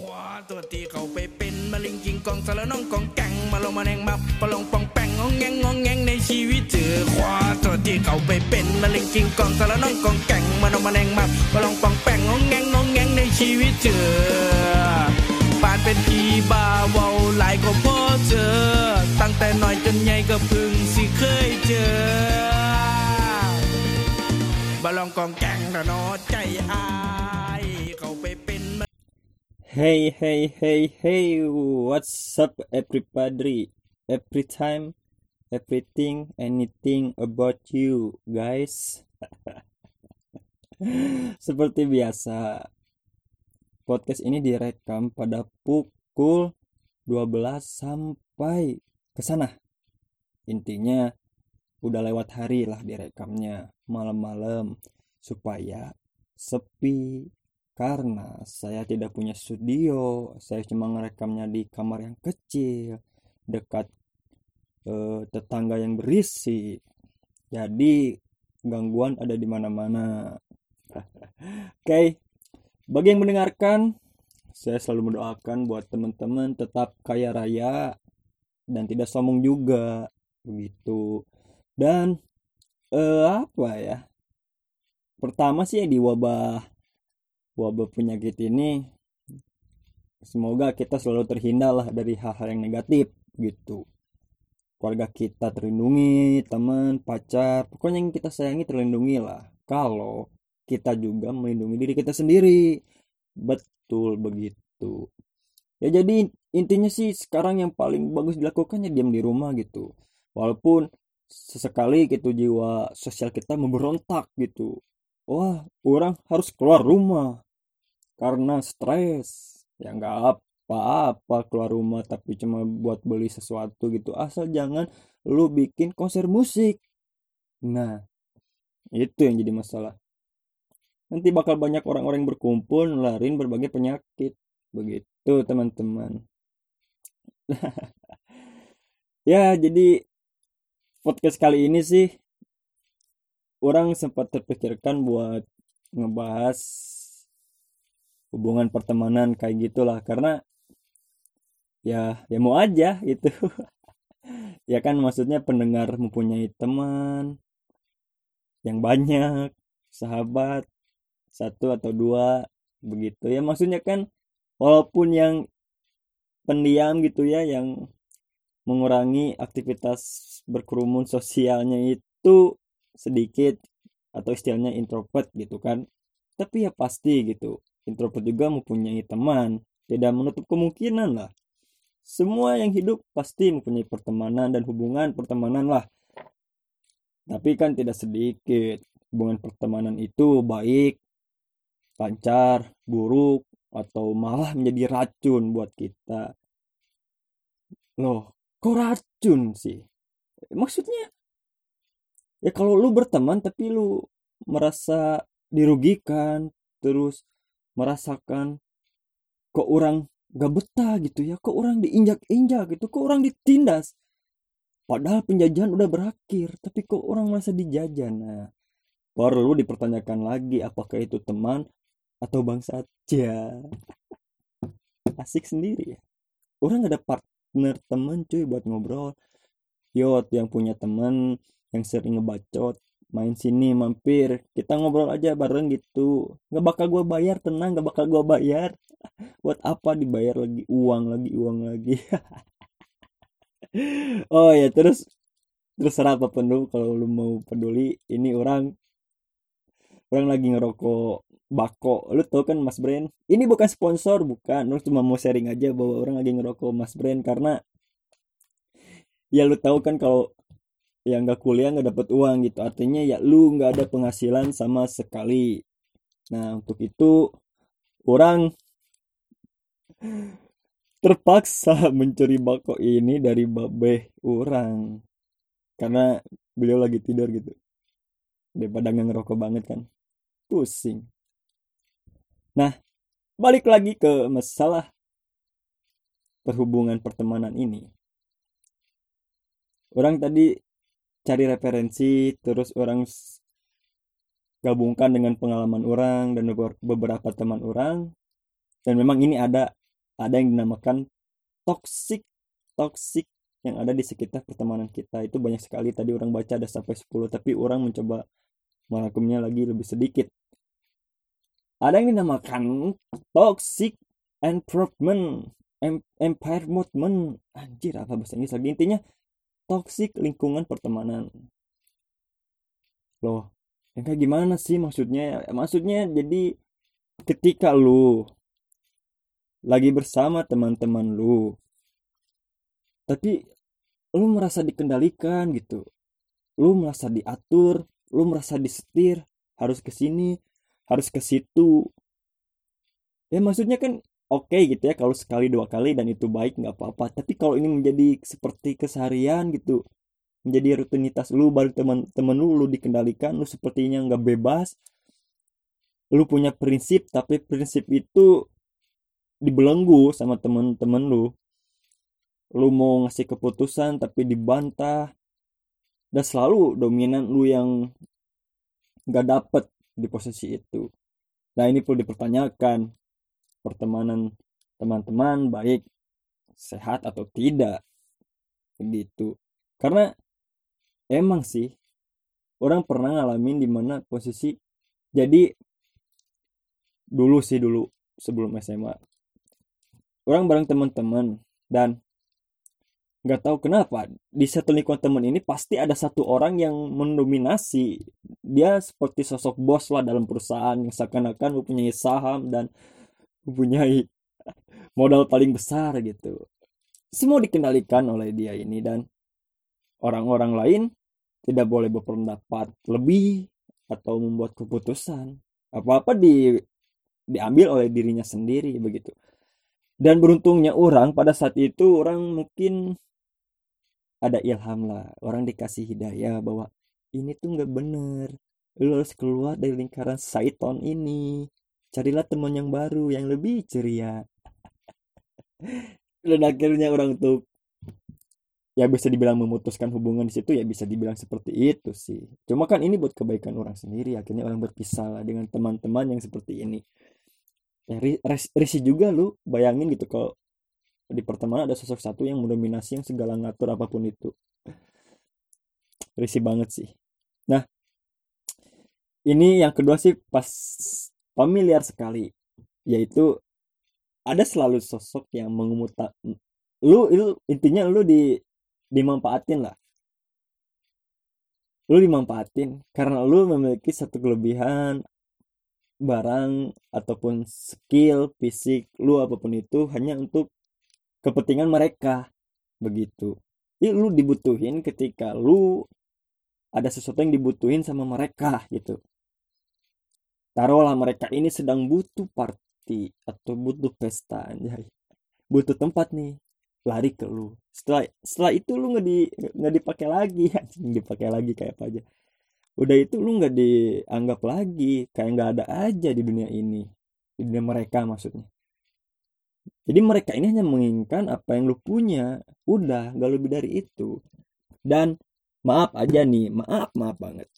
ขวาตัวที่เขาไปเป็นมะเร็งกิงกองสารน้องกองแกงมาลงมาแนงมาปะลงปองแปงงองแงงงองแงงในชีวิตเจอขวาตัวที่เขาไปเป็นมะเร็งกิงกองสารน้องกองแกงมาลงมาแนงมาปะลงปองแปงงองแงงงองแงงในชีวิตเจอปานเป็นอีบาเวาหลายก็พอเจอ ตั้งแต่น้อยจนใหญ่ก็พึ่งสิเคยเจอบะลองกองแกงระนอใจอายเขา Hey, hey, hey, hey, what's up, everybody? Every time, everything, anything about you, guys. Seperti biasa, podcast ini direkam pada pukul 12 sampai ke sana. Intinya, udah lewat hari lah direkamnya, malam-malam, supaya sepi, karena saya tidak punya studio, saya cuma ngerekamnya di kamar yang kecil, dekat eh, tetangga yang berisik. Jadi gangguan ada di mana-mana. Oke, bagi yang mendengarkan, saya selalu mendoakan buat teman-teman tetap kaya raya dan tidak sombong juga, begitu. Dan eh, apa ya? Pertama sih di wabah wabah penyakit ini semoga kita selalu terhindar lah dari hal-hal yang negatif gitu. Keluarga kita terlindungi teman pacar pokoknya yang kita sayangi terlindungi lah. Kalau kita juga melindungi diri kita sendiri. Betul begitu. Ya jadi intinya sih sekarang yang paling bagus dilakukannya diam di rumah gitu. Walaupun sesekali gitu jiwa sosial kita memberontak gitu wah orang harus keluar rumah karena stres. Ya nggak apa-apa keluar rumah tapi cuma buat beli sesuatu gitu. Asal jangan lu bikin konser musik. Nah itu yang jadi masalah. Nanti bakal banyak orang-orang berkumpul nularin berbagai penyakit. Begitu teman-teman. Ya jadi podcast kali ini sih orang sempat terpikirkan buat ngebahas hubungan pertemanan kayak gitulah. Karena ya ya mau aja itu ya kan maksudnya pendengar mempunyai teman yang banyak sahabat satu atau dua begitu. Ya maksudnya kan walaupun yang pendiam gitu ya yang mengurangi aktivitas berkerumun sosialnya itu sedikit atau istilahnya introvert gitu kan. Tapi ya pasti gitu introvert juga mempunyai teman tidak menutup kemungkinan lah. Semua yang hidup pasti mempunyai pertemanan dan hubungan pertemanan lah. Tapi kan tidak sedikit hubungan pertemanan itu baik lancar buruk atau malah menjadi racun buat kita. Loh kok racun sih? Maksudnya ya kalau lu berteman tapi lu merasa dirugikan terus merasakan kok orang gak betah gitu ya kok orang diinjak-injak gitu kok orang ditindas. Padahal penjajahan udah berakhir tapi kok orang merasa dijajah. Nah perlu dipertanyakan lagi apakah itu teman atau bangsa aja? Asik sendiri ya. Orang gak ada partner teman cuy buat ngobrol. Yot yang punya teman yang sering ngebacot main sini mampir. Kita ngobrol aja bareng gitu. Nggak bakal gue bayar tenang nggak bakal gue bayar. Buat apa dibayar lagi uang lagi uang lagi? Oh ya terus terus apa penuh kalau lu mau peduli ini orang orang lagi ngerokok bako. Lu tau kan mas brand ini bukan sponsor bukan. Lu cuma mau sharing aja bahwa orang lagi ngerokok mas brand karena ya lu tahu kan kalau yang nggak kuliah nggak dapat uang gitu. Artinya ya lu nggak ada penghasilan sama sekali. Nah untuk itu orang terpaksa mencuri bako ini dari babe orang. Karena beliau lagi tidur gitu. Daripada nggak ngerokok banget kan. Pusing. Nah balik lagi ke masalah perhubungan pertemanan ini. Orang tadi cari referensi terus orang gabungkan dengan pengalaman orang dan beber- beberapa teman orang. Dan memang ini ada ada yang dinamakan toxic toxic yang ada di sekitar pertemanan kita. Itu banyak sekali. Tadi orang baca ada sampai 10 tapi orang mencoba merangkumnya lagi lebih sedikit. Ada yang dinamakan toxic improvement environment anjir apa bahasa Inggris lagi? Intinya toxic lingkungan pertemanan. Loh yang kayak gimana sih maksudnya? Maksudnya jadi ketika lu lagi bersama teman-teman lu tapi lu merasa dikendalikan gitu. Lu merasa diatur lu merasa disetir harus ke sini harus ke situ. Ya maksudnya kan oke okay gitu ya kalau sekali dua kali dan itu baik nggak apa-apa. Tapi kalau ini menjadi seperti keseharian gitu menjadi rutinitas lu baru teman-teman lu lu dikendalikan lu sepertinya nggak bebas lu punya prinsip tapi prinsip itu dibelenggu sama teman-teman lu. Lu mau ngasih keputusan tapi dibantah dan selalu dominan lu yang gak dapet di posisi itu. Nah ini perlu dipertanyakan pertemanan teman-teman baik sehat atau tidak begitu karena emang sih orang pernah ngalamin di mana posisi jadi dulu sih dulu sebelum SMA orang bareng teman-teman dan nggak tahu kenapa di satu lingkungan teman ini pasti ada satu orang yang mendominasi. Dia seperti sosok bos lah dalam perusahaan yang seakan-akan mempunyai saham dan mempunyai modal paling besar gitu. Semua dikendalikan oleh dia ini dan orang-orang lain tidak boleh berpendapat lebih atau membuat keputusan. Apa-apa di diambil oleh dirinya sendiri begitu. Dan beruntungnya orang pada saat itu orang mungkin ada ilham lah. Orang dikasih hidayah bahwa ini tuh nggak bener. Lu harus keluar dari lingkaran Saiton ini carilah teman yang baru yang lebih ceria. Dan akhirnya orang tuh ya bisa dibilang memutuskan hubungan di situ ya bisa dibilang seperti itu sih. Cuma kan ini buat kebaikan orang sendiri akhirnya orang berpisah lah dengan teman-teman yang seperti ini. Ya risih juga lu bayangin gitu kalau di pertemanan ada sosok satu yang mendominasi yang segala ngatur apa pun itu. Risih banget sih. Nah ini yang kedua sih pas familiar sekali. Yaitu ada selalu sosok yang mengumuta lu itu intinya lu di dimanfaatin lah. Lu dimanfaatin karena lu memiliki satu kelebihan barang ataupun skill fisik lu apa pun itu hanya untuk kepentingan mereka. Begitu. Ini lu dibutuhin ketika lu ada sesuatu yang dibutuhin sama mereka gitu taruhlah mereka ini sedang butuh party atau butuh pesta anjay butuh tempat nih lari ke lu setelah setelah itu lu nggak di nggak dipakai lagi anjing dipakai lagi kayak apa aja udah itu lu nggak dianggap lagi kayak nggak ada aja di dunia ini di dunia mereka maksudnya jadi mereka ini hanya menginginkan apa yang lu punya. Udah, gak lebih dari itu. Dan maaf aja nih, maaf, maaf banget.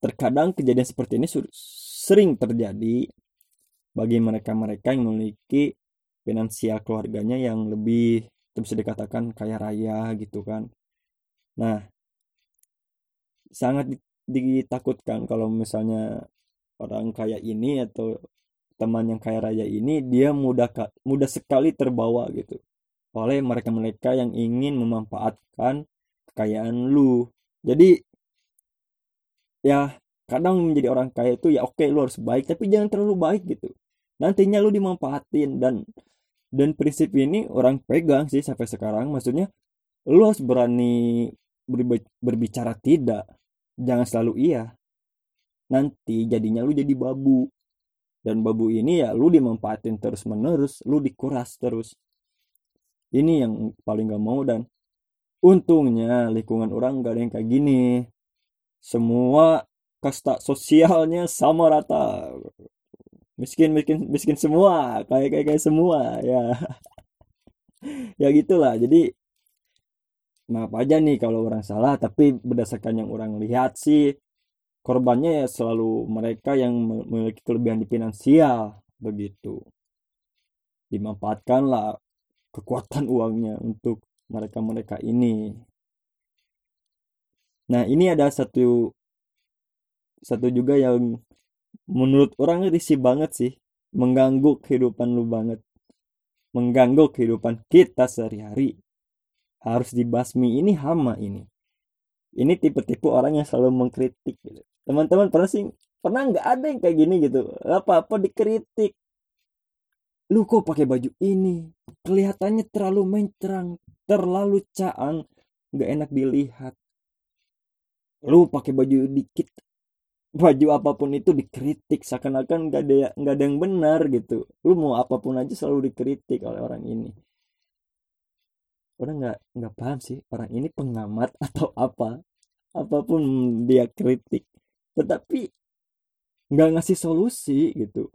Terkadang kejadian seperti ini sering terjadi bagi mereka-mereka yang memiliki finansial keluarganya yang lebih bisa dikatakan kaya raya gitu kan. Nah, sangat ditakutkan kalau misalnya orang kaya ini atau teman yang kaya raya ini dia mudah mudah sekali terbawa gitu oleh mereka-mereka yang ingin memanfaatkan kekayaan lu. Jadi ya kadang menjadi orang kaya itu ya oke lu harus baik tapi jangan terlalu baik gitu. Nantinya lu dimanfaatin dan dan prinsip ini orang pegang sih sampai sekarang. Maksudnya lu harus berani berbicara tidak. Jangan selalu iya. Nanti jadinya lu jadi babu. Dan babu ini ya lu dimanfaatin terus menerus lu dikuras terus. Ini yang paling gak mau dan untungnya lingkungan orang gak ada yang kayak gini. Semua kasta sosialnya sama rata. Miskin miskin miskin semua kayak kayak kayak semua ya. Ya gitulah jadi maaf aja nih kalau orang salah tapi berdasarkan yang orang lihat sih korbannya ya selalu mereka yang memiliki kelebihan di finansial begitu. Dimanfaatkanlah kekuatan uangnya untuk mereka-mereka ini. Nah ini ada satu satu juga yang menurut orang risih banget sih mengganggu kehidupan lu banget. Mengganggu kehidupan kita sehari-hari. Harus dibasmi ini hama ini. Ini tipe-tipe orang yang selalu mengkritik gitu. teman-teman pernah sih pernah nggak ada yang kayak gini gitu? Apa-apa dikritik. Lu kok pakai baju ini? Kelihatannya terlalu mencerang terlalu caang nggak enak dilihat. Lu pakai baju dikit baju apa pun itu dikritik seakan-akan nggak ada nggak ada yang benar gitu. Lu mau apa pun aja selalu dikritik oleh orang ini. Orang nggak nggak paham sih orang ini pengamat atau apa. Apa pun dia kritik. Tetapi nggak ngasih solusi gitu.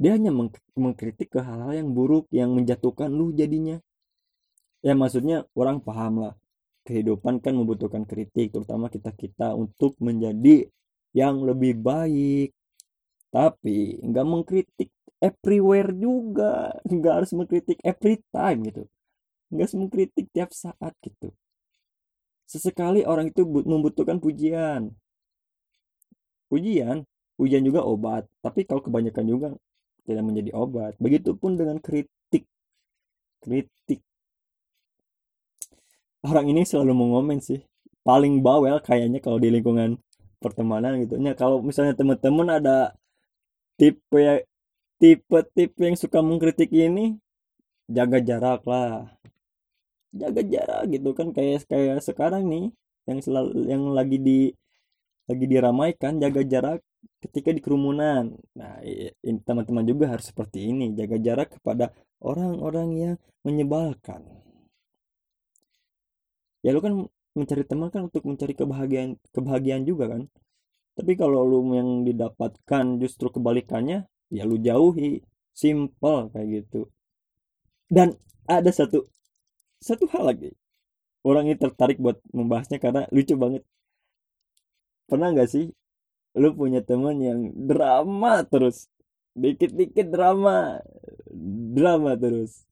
Dia hanya meng mengkritik ke hal-hal yang buruk yang menjatuhkan lu jadinya. Ya maksudnya orang paham lah. Kehidupan kan membutuhkan kritik terutama kita kita untuk menjadi yang lebih baik. Tapi nggak mengkritik everywhere juga. Nggak harus mengkritik every time gitu. Nggak harus mengkritik tiap saat gitu. Sesekali orang itu membutuhkan pujian. Pujian pujian juga obat. Tapi kalau kebanyakan juga tidak menjadi obat. Begitupun dengan kritik. Kritik. Orang ini selalu mengomen sih. Paling bawel kayaknya kalau di lingkungan pertemanan gitu. Ya kalau misalnya teman-teman ada tipe ya tipe-tipe yang suka mengkritik ini jaga jarak lah. Jaga jarak gitu kan kayak kayak sekarang nih yang selalu yang lagi di lagi diramaikan jaga jarak ketika di kerumunan. Nah teman-teman juga harus seperti ini jaga jarak kepada orang-orang yang menyebalkan. Ya lu kan mencari teman kan untuk mencari kebahagiaan kebahagiaan juga kan. Tapi kalau lu yang didapatkan justru kebalikannya ya lu jauhi. Simple kayak gitu. Dan ada satu satu hal lagi. Orang ini tertarik buat membahasnya karena lucu banget. Pernah nggak sih lu punya teman yang drama terus? Dikit-dikit drama. Drama terus.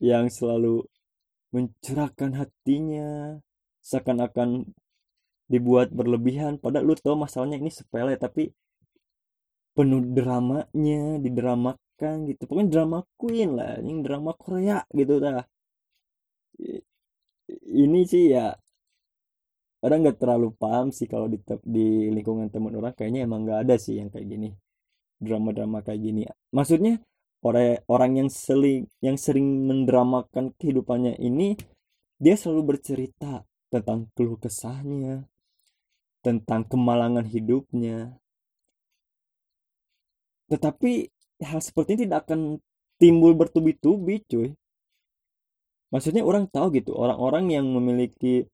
Yang selalu mencurahkan hatinya seakan-akan dibuat berlebihan. Padahal lu tau masalahnya ini sepele tapi penuh dramanya didramakan gitu. Pokoknya drama queen lah ini drama Korea gitu dah. Ini sih ya orang nggak terlalu paham sih kalau di di lingkungan teman orang. Kayaknya emang nggak ada sih yang kayak gini drama-drama kayak gini. Maksudnya orang orang yang sering yang sering mendramakan kehidupannya ini dia selalu bercerita tentang keluh kesahnya tentang kemalangan hidupnya. Tetapi hal seperti ini tidak akan timbul bertubi-tubi cuy. Maksudnya orang tahu gitu orang-orang yang memiliki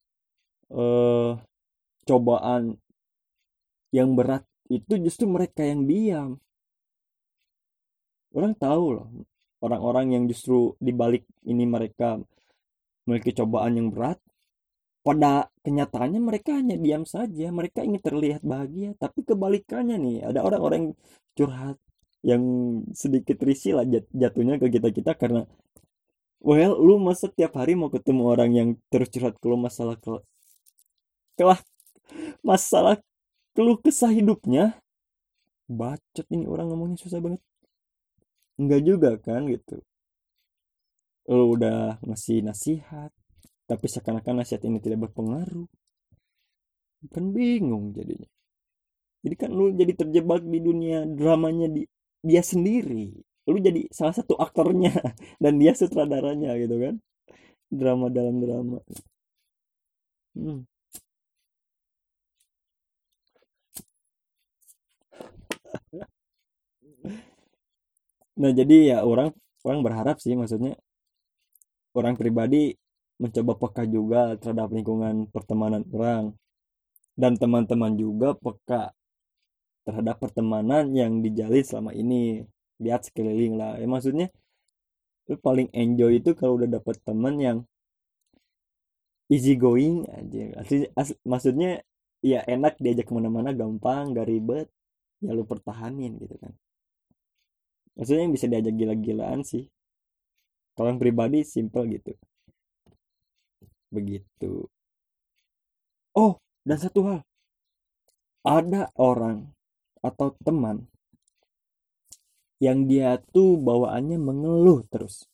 uh, cobaan yang berat itu justru mereka yang diam orang tahu loh orang-orang yang justru dibalik ini mereka memiliki cobaan yang berat pada kenyataannya mereka hanya diam saja mereka ingin terlihat bahagia. Tapi kebalikannya nih ada orang-orang curhat yang sedikit risih lah jatuhnya ke kita kita karena well lu masa tiap hari mau ketemu orang yang terus curhat keluh masalah ke kelah masalah keluh kesah hidupnya? Bacot ini orang ngomongnya susah banget enggak juga kan gitu. Lo udah ngasih nasihat tapi seakan-akan nasihat ini tidak berpengaruh. Kan bingung jadinya. Jadi kan lu jadi terjebak di dunia dramanya di dia sendiri. Lu jadi salah satu aktornya dan dia sutradaranya gitu kan. Drama dalam drama. Hmm. Nah jadi ya orang orang berharap sih maksudnya orang pribadi mencoba peka juga terhadap lingkungan pertemanan orang. Dan teman-teman juga peka terhadap pertemanan yang dijalin selama ini lihat sekeliling lah. Ya maksudnya lu paling enjoy itu kalau udah dapet teman yang easy going aja. Asli, asli, maksudnya ya enak diajak ke mana-mana gampang gak ribet ya lu pertahanin gitu kan maksudnya yang bisa diajak gila-gilaan sih. Kalau yang pribadi simple gitu. Begitu. Oh dan satu hal. Ada orang atau teman yang dia tuh bawaannya mengeluh terus.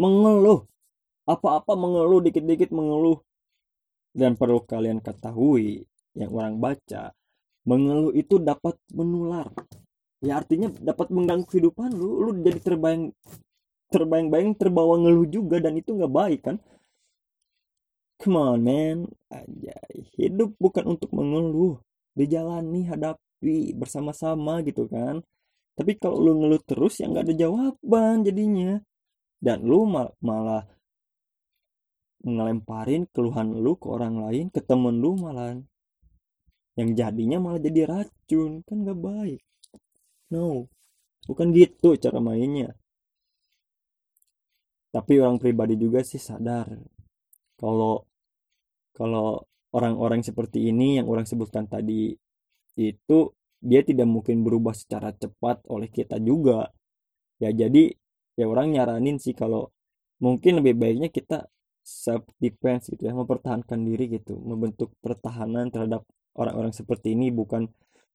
Mengeluh. Apa-apa mengeluh dikit-dikit mengeluh. Dan perlu kalian ketahui yang orang baca mengeluh itu dapat menular ya artinya dapat mengganggu kehidupan lu. Lu jadi terbayang terbayang-bayang terbawa ngeluh juga dan itu nggak baik kan? Come on man. Aja hidup bukan untuk mengeluh. Dijalani hadapi bersama-sama gitu kan? Tapi kalau lu ngeluh terus ya nggak ada jawaban jadinya. Dan lu mal malah ngelemparin keluhan lu ke orang lain ke temen lu malah. Yang jadinya malah jadi racun. Kan gak baik no bukan gitu cara mainnya. Tapi orang pribadi juga sih sadar. Kalau kalau orang-orang seperti ini yang orang sebutkan tadi itu dia tidak mungkin berubah secara cepat oleh kita juga. Ya jadi ya orang nyaranin sih kalau mungkin lebih baiknya kita self defense gitu ya mempertahankan diri gitu membentuk pertahanan terhadap orang-orang seperti ini bukan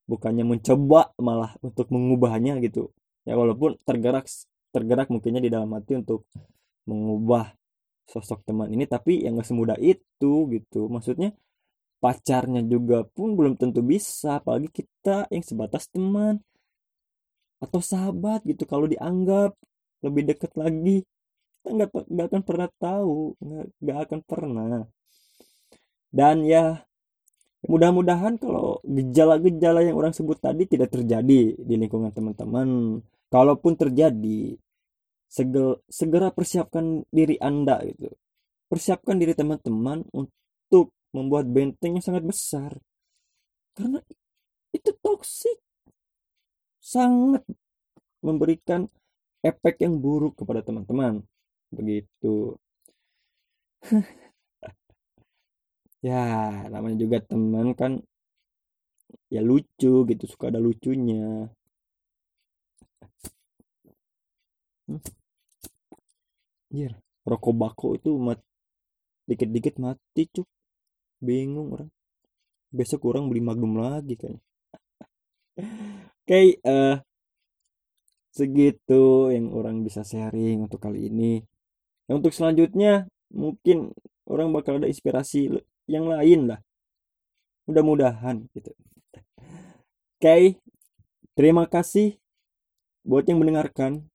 bukannya mencoba malah untuk mengubahnya gitu. Ya walaupun tergerak tergerak mungkinnya di dalam hati untuk mengubah sosok teman ini tapi yang gak semudah itu gitu. Maksudnya pacarnya juga pun belum tentu bisa apalagi kita yang sebatas teman atau sahabat gitu. Kalau dianggap lebih dekat lagi kita nggak akan pernah tahu nggak akan pernah. Dan ya mudah-mudahan kalau gejala-gejala yang orang sebut tadi tidak terjadi di lingkungan teman-teman. Kalaupun terjadi segel, segera persiapkan diri anda gitu. Persiapkan diri teman-teman untuk membuat benteng yang sangat besar. Karena itu toksik. Sangat memberikan efek yang buruk kepada teman-teman. Begitu ya namanya juga teman kan ya lucu gitu suka ada lucunya. Hmm. rokok bako itu mat dikit-dikit mati cuk. Bingung orang. Besok kurang beli magnum lagi kayaknya oke okay, uh, segitu yang orang bisa sharing untuk kali ini. Nah, untuk selanjutnya mungkin orang bakal ada inspirasi yang lain lah. Mudah-mudahan gitu. Oke, okay. terima kasih buat yang mendengarkan.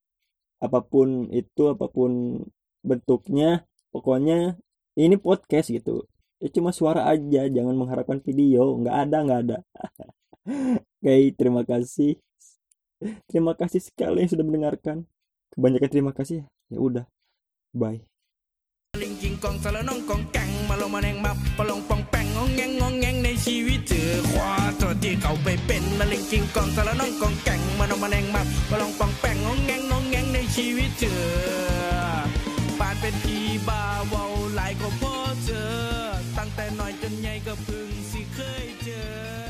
Apa pun itu, apa pun bentuknya, pokoknya ini podcast gitu. Ya cuma suara aja, jangan mengharapkan video. Nggak ada, nggak ada. Oke, okay, terima kasih. Terima kasih sekali yang sudah mendengarkan. Kebanyakan terima kasih. Ya udah. Bye. ลิงกิงกองสารน้องกองแกงมาลงมาแนงมาปลงปองแปงงองแงงงองแงงในชีวิตเจอคว้าตัวที่เขาไปเป็นมาลิงกิงกองสารน้องกองแกงมาลงมาแนงมาปลงปองแปงงองแงงงองแงงในชีวิตเจอปานเป็นอีบาเวาหลายก็พอเจอ ตั้งแต่น้อยจนใหญ่ก็พึ่งสิเคยเจอ